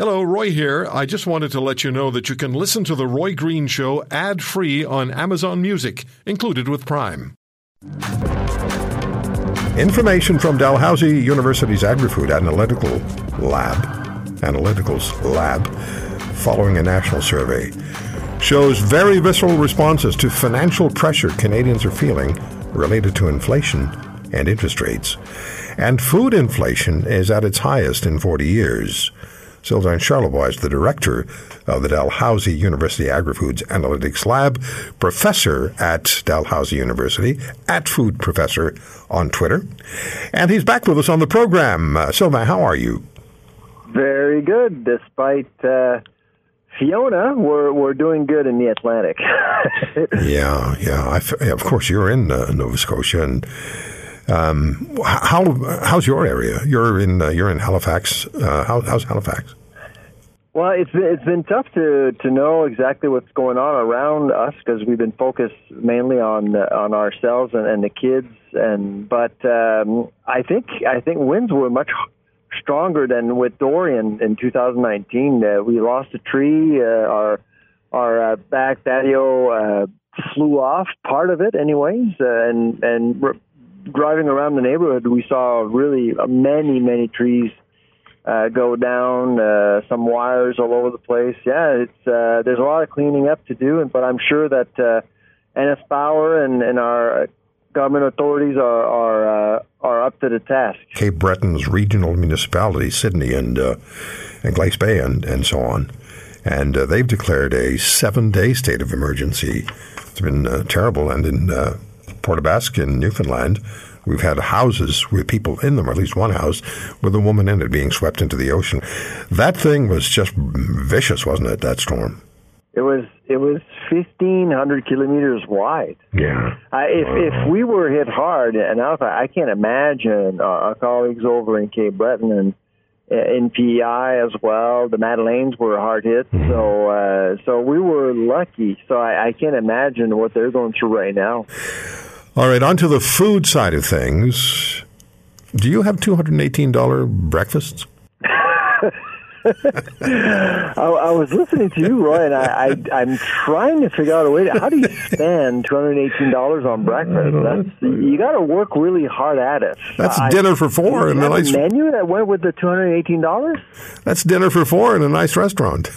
Hello, Roy here. I just wanted to let you know that you can listen to The Roy Green Show ad free on Amazon Music, included with Prime. Information from Dalhousie University's Agri-Food Analytical Lab, Analyticals Lab, following a national survey, shows very visceral responses to financial pressure Canadians are feeling related to inflation and interest rates. And food inflation is at its highest in 40 years. Sylvain Charlebois is the director of the Dalhousie University Agri-Foods Analytics Lab, professor at Dalhousie University, at Food Professor on Twitter. And he's back with us on the program. Uh, Sylvain, how are you? Very good, despite uh, Fiona, we're we're doing good in the Atlantic. yeah, yeah. of course, you're in uh, Nova Scotia, and um, how how's your area? You're in uh, you're in Halifax. Uh, how, how's Halifax? Well, it's been, it's been tough to to know exactly what's going on around us because we've been focused mainly on on ourselves and, and the kids. And but um, I think I think winds were much stronger than with Dorian in 2019. Uh, we lost a tree. Uh, our our uh, back patio uh, flew off, part of it, anyways, uh, and and driving around the neighborhood, we saw really uh, many, many trees uh, go down, uh, some wires all over the place. Yeah, it's uh, there's a lot of cleaning up to do, but I'm sure that uh, NS Power and, and our government authorities are are uh, are up to the task. Cape Breton's regional municipality, Sydney and uh, and Glace Bay, and and so on, and uh, they've declared a seven day state of emergency. It's been uh, terrible, and in Port aux Basques in Newfoundland, we've had houses with people in them, or at least one house with a woman in it being swept into the ocean. That thing was just vicious, wasn't it? That storm. It was it was fifteen hundred kilometers wide. Yeah. If uh, if we were hit hard, and I, I can't imagine uh, our colleagues over in Cape Breton and in PEI as well. The Madeleines were hard hit, mm-hmm. so uh, so we were lucky. So I, I can't imagine what they're going through right now. All right, on to the food side of things. Do you have $218 breakfasts? I, I, was listening to you, Roy, and I, I, am trying to figure out a way to how do you spend two hundred eighteen dollars on breakfast? That's you got to work really hard at it. That's dinner for four in a nice menu that went with the two hundred eighteen dollars. That's dinner for four in a nice restaurant.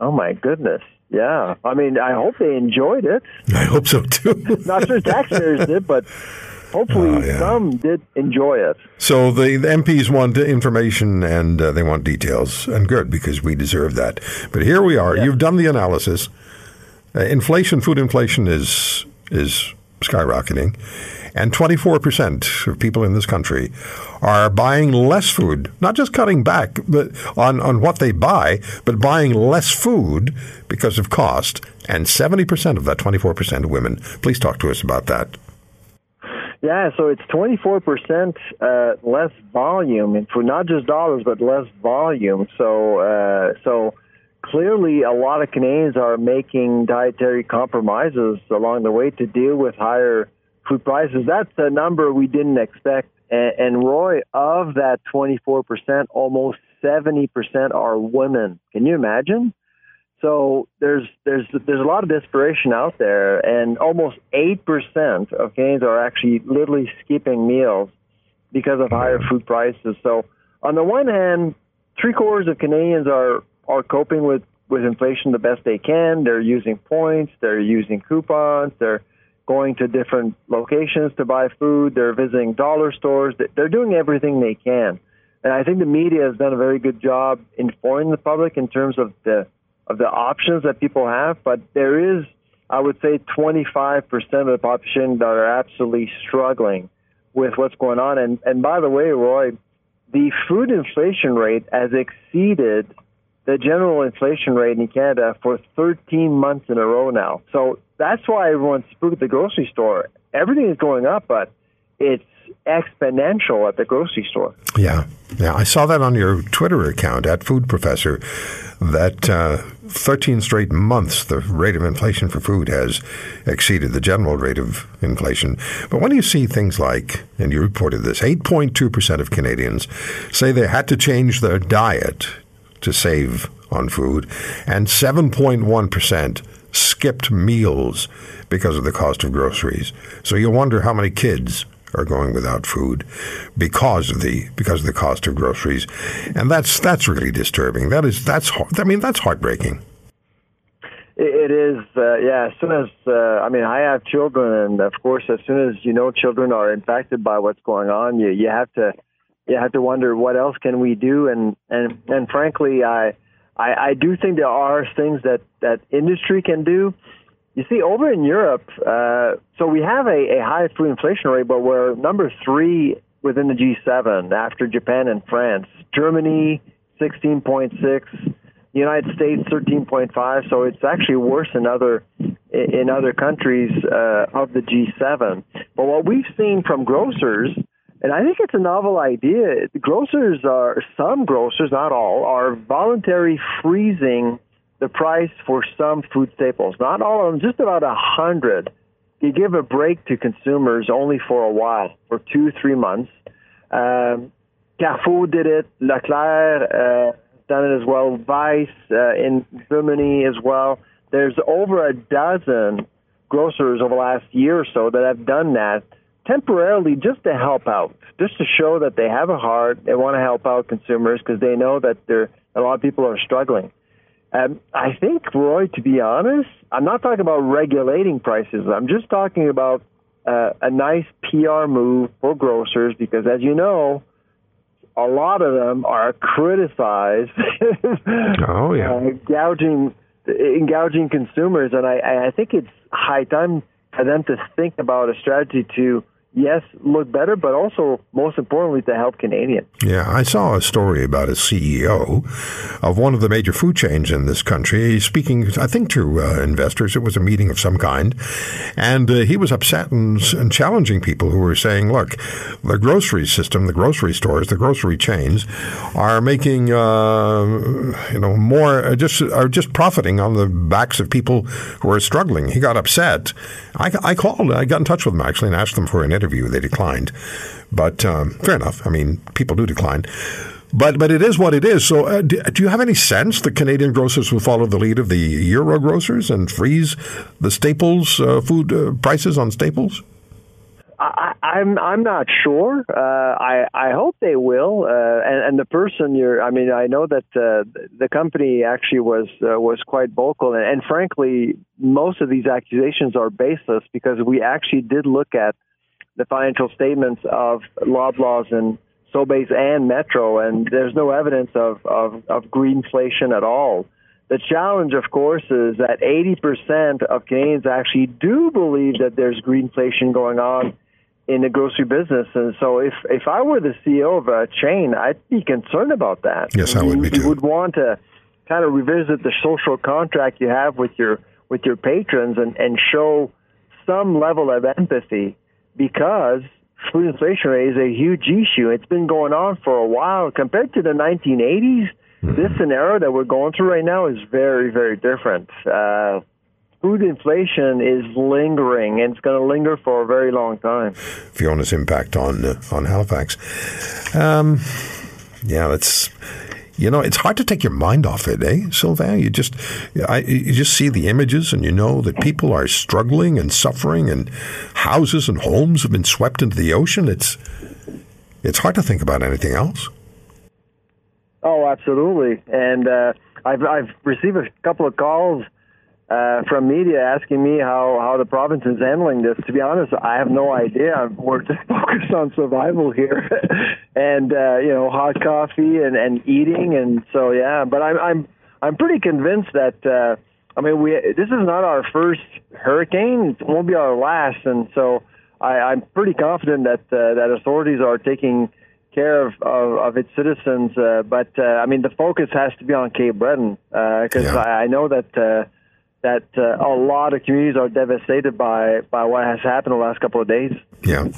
Oh my goodness! Yeah, I mean, I hope they enjoyed it. I hope so too. Not sure taxpayers did, but hopefully uh, yeah. some did enjoy it. So the, the MPs want information and uh, they want details, and good because we deserve that. But here we are. Yeah. You've done the analysis. Uh, inflation, food inflation is is skyrocketing, and 24% of people in this country are buying less food, not just cutting back but on, on what they buy, but buying less food because of cost. And 70% of that 24% of women. Please talk to us about that. Yeah, so it's 24% uh, less volume and for not just dollars, but less volume. So, uh, so clearly a lot of Canadians are making dietary compromises along the way to deal with higher food prices. That's a number we didn't expect. And, and Roy, of that 24%, almost 70% are women. Can you imagine? So there's there's there's a lot of desperation out there, and almost eight percent of Canadians are actually literally skipping meals because of higher food prices. So on the one hand, three quarters of Canadians are are coping with with inflation the best they can. They're using points, they're using coupons, they're going to different locations to buy food, they're visiting dollar stores, they're doing everything they can. And I think the media has done a very good job informing the public in terms of the of the options that people have, but there is, I would say, 25% of the population that are absolutely struggling with what's going on. And, and by the way, Roy, the food inflation rate has exceeded the general inflation rate in Canada for 13 months in a row now. So that's why everyone's spooked at the grocery store. Everything is going up, but it's exponential at the grocery store. Yeah, yeah. I saw that on your Twitter account at Food Professor. That uh, 13 straight months, the rate of inflation for food has exceeded the general rate of inflation. But when you see things like, and you reported this, 8.2% of Canadians say they had to change their diet to save on food, and 7.1% skipped meals because of the cost of groceries. So you wonder how many kids are going without food because of the because of the cost of groceries, and that's that's really disturbing. That is that's I mean that's heartbreaking. It is, uh, yeah. As soon as uh, I mean, I have children, and of course, as soon as you know children are impacted by what's going on, you you have to you have to wonder what else can we do, and and and frankly, I I, I do think there are things that that industry can do. You see, over in Europe, uh, so we have a, a high food inflation rate, but we're number three within the G7 after Japan and France. Germany, 16.6 United States 13.5, so it's actually worse in other in other countries uh, of the G7. But what we've seen from grocers, and I think it's a novel idea, grocers are some grocers, not all, are voluntary freezing the price for some food staples. Not all of them, just about a hundred. You give a break to consumers only for a while, for two, three months. Um, Carrefour did it. Leclerc. Uh, done it as well. Weis uh, in Germany as well. There's over a dozen grocers over the last year or so that have done that temporarily just to help out, just to show that they have a heart. They want to help out consumers because they know that there a lot of people are struggling. Um, I think, Roy, to be honest, I'm not talking about regulating prices. I'm just talking about uh, a nice PR move for grocers because, as you know, a lot of them are criticized. oh yeah, uh, gouging, gouging consumers, and I, I think it's high time for them to think about a strategy to yes, look better, but also, most importantly, to help Canadians. Yeah, I saw a story about a CEO of one of the major food chains in this country. He's speaking, I think, to uh, investors. It was a meeting of some kind. And uh, he was upset and, and, challenging people who were saying, look, the grocery system, the grocery stores, the grocery chains are making, uh, you know, more, uh, just are just profiting on the backs of people who are struggling. He got upset. I, I called, I got in touch with him actually and asked them for an interview. They declined, but um, fair enough. I mean, people do decline. But but it is what it is. So, uh, do, do, you have any sense that Canadian grocers will follow the lead of the Euro grocers and freeze the staples uh, food uh, prices on staples? I, I'm I'm not sure. Uh, I I hope they will. Uh, and, and the person you're, I mean, I know that uh, the company actually was uh, was quite vocal, and, and frankly, most of these accusations are baseless because we actually did look at the financial statements of Loblaws and Sobeys and Metro, and there's no evidence of of, of greedflation at all. The challenge, of course, is that 80% of Canadians actually do believe that there's greedflation going on in the grocery business. And so if, if I were the CEO of a chain, I'd be concerned about that. Yes, I would be too. You would want to kind of revisit the social contract you have with your with your patrons and, and show some level of empathy because food inflation rate is a huge issue. It's been going on for a while. Compared to the 1980s, mm-hmm. this scenario that we're going through right now is very, very different. Uh, food inflation is lingering, and it's going to linger for a very long time. Fiona's impact on uh, on Halifax. Um, yeah, that's you know, it's hard to take your mind off it, eh, Sylvain? You just, I, you just see the images, and you know that people are struggling and suffering, and houses and homes have been swept into the ocean. It's, it's hard to think about anything else. Oh, absolutely, and uh, I've I've received a couple of calls uh, from media asking me how, how the province is handling this. To be honest, I have no idea. We're just focused on survival here, and uh, you know, hot coffee and, and eating, and so yeah. But I'm I'm I'm pretty convinced that uh, I mean we this is not our first hurricane. It won't be our last, and so I, I'm pretty confident that uh, that authorities are taking care of, of, of its citizens. Uh, but uh, I mean, the focus has to be on Cape Breton because uh, yeah. I, I know that. That uh, a lot of communities are devastated by by what has happened the last couple of days. Yeah,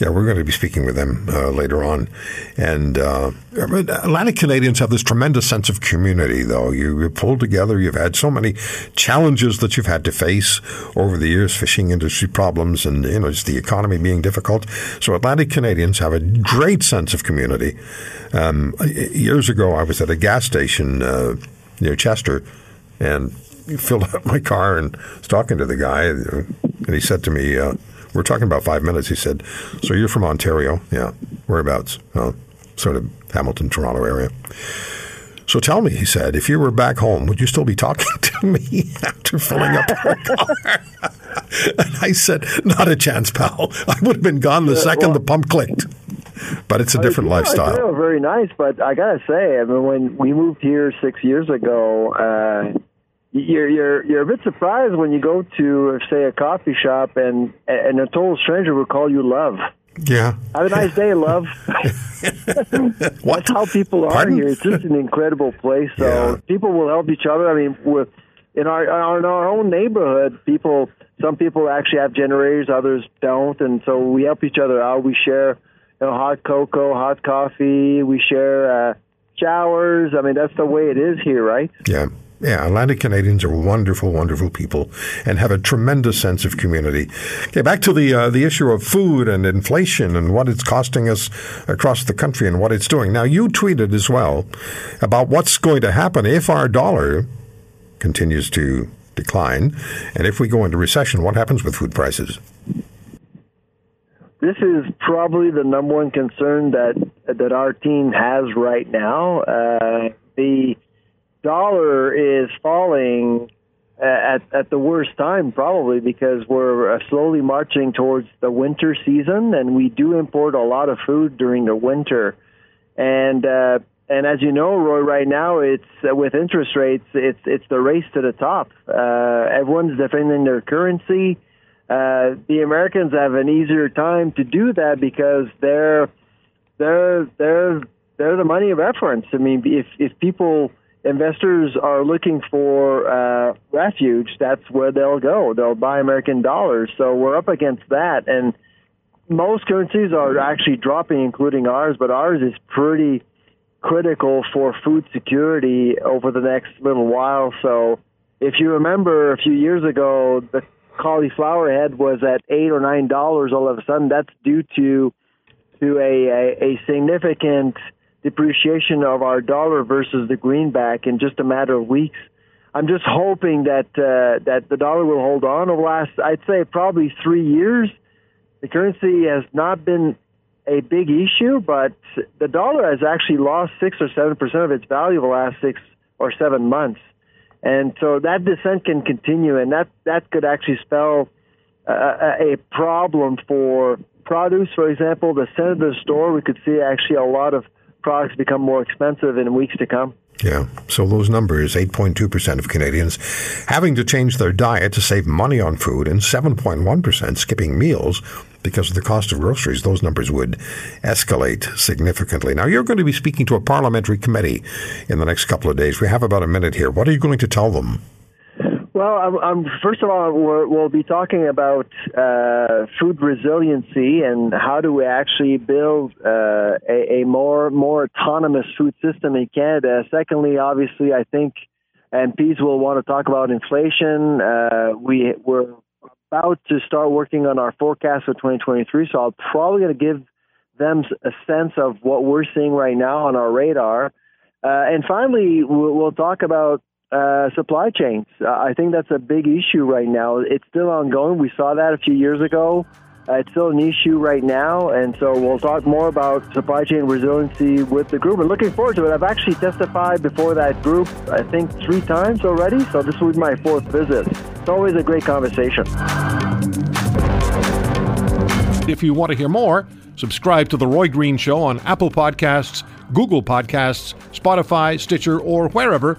yeah, we're going to be speaking with them uh, later on, and uh, Atlantic Canadians have this tremendous sense of community. Though you, you pulled together, you've had so many challenges that you've had to face over the years, fishing industry problems, and you know just the economy being difficult. So Atlantic Canadians have a great sense of community. Um, years ago, I was at a gas station uh, near Chester, and filled up my car and was talking to the guy, and he said to me, uh, "We're talking about five minutes." He said, "So you're from Ontario? Yeah. Whereabouts? Oh, sort of Hamilton, Toronto area." So tell me, he said, if you were back home, would you still be talking to me after filling up your car? and I said, not a chance, pal. I would have been gone the second well, the pump clicked. But it's a different lifestyle. very nice, but I gotta say, I mean, when we moved here six years ago, uh, you're you're you're a bit surprised when you go to say a coffee shop and and a total stranger will call you love. Yeah. Have a nice day, love. That's how people are Pardon? here. It's just an incredible place. So yeah. people will help each other. I mean, with in our in our own neighborhood, people some people actually have generators, others don't, and so we help each other out. We share, you know, hot cocoa, hot coffee. We share uh, showers. I mean, that's the way it is here, right? Yeah. Yeah, Atlantic Canadians are wonderful, wonderful people and have a tremendous sense of community. Okay, back to the uh, the issue of food and inflation and what it's costing us across the country and what it's doing. Now, you tweeted as well about what's going to happen if our dollar continues to decline and if we go into recession, what happens with food prices? This is probably the number one concern that that our team has right now. Uh, the dollar is falling at at the worst time probably because we're uh, slowly marching towards the winter season and we do import a lot of food during the winter. And uh and as you know Roy right now it's uh, with interest rates it's it's the race to the top. Uh everyone's defending their currency. Uh the Americans have an easier time to do that because they're they're they're they're the money of reference. I mean if if people investors are looking for uh, refuge, that's where they'll go. They'll buy American dollars. So we're up against that. And most currencies are actually dropping, including ours, but ours is pretty critical for food security over the next little while. So if you remember a few years ago, the cauliflower head was at eight or nine dollars all of a sudden. That's due to to a, a, a significant depreciation of our dollar versus the greenback in just a matter of weeks. I'm just hoping that uh, that the dollar will hold on over last, I'd say, probably three years. The currency has not been a big issue, but the dollar has actually lost six or seven percent of its value the last six or seven months, and so that descent can continue, and that that could actually spell uh, a problem for produce. For example, the center of the store, we could see actually a lot of products become more expensive in weeks to come. Yeah. So those numbers 8.2% of Canadians having to change their diet to save money on food and 7.1% skipping meals because of the cost of groceries. Those numbers would escalate significantly. Now, you're going to be speaking to a parliamentary committee in the next couple of days. We have about a minute here. What are you going to tell them? Well, first of all, we will be talking about uh, food resiliency and how do we actually build uh, a, a, more more autonomous food system in Canada. Secondly, obviously, I think MPs will want to talk about inflation. Uh, we we're about to start working on our forecast for 2023, so I'm probably going to give them a sense of what we're seeing right now on our radar. Uh, and finally, we'll, we'll talk about uh, supply chains. I think that's a big issue right now. It's still ongoing. We saw that a few years ago. Uh, it's still an issue right now, and so we'll talk more about supply chain resiliency with the group. And looking forward to it. I've actually testified before that group, I think, three times already. So this will be my fourth visit. It's always a great conversation. If you want to hear more, subscribe to The Roy Green Show on Apple Podcasts, Google Podcasts, Spotify, Stitcher, or wherever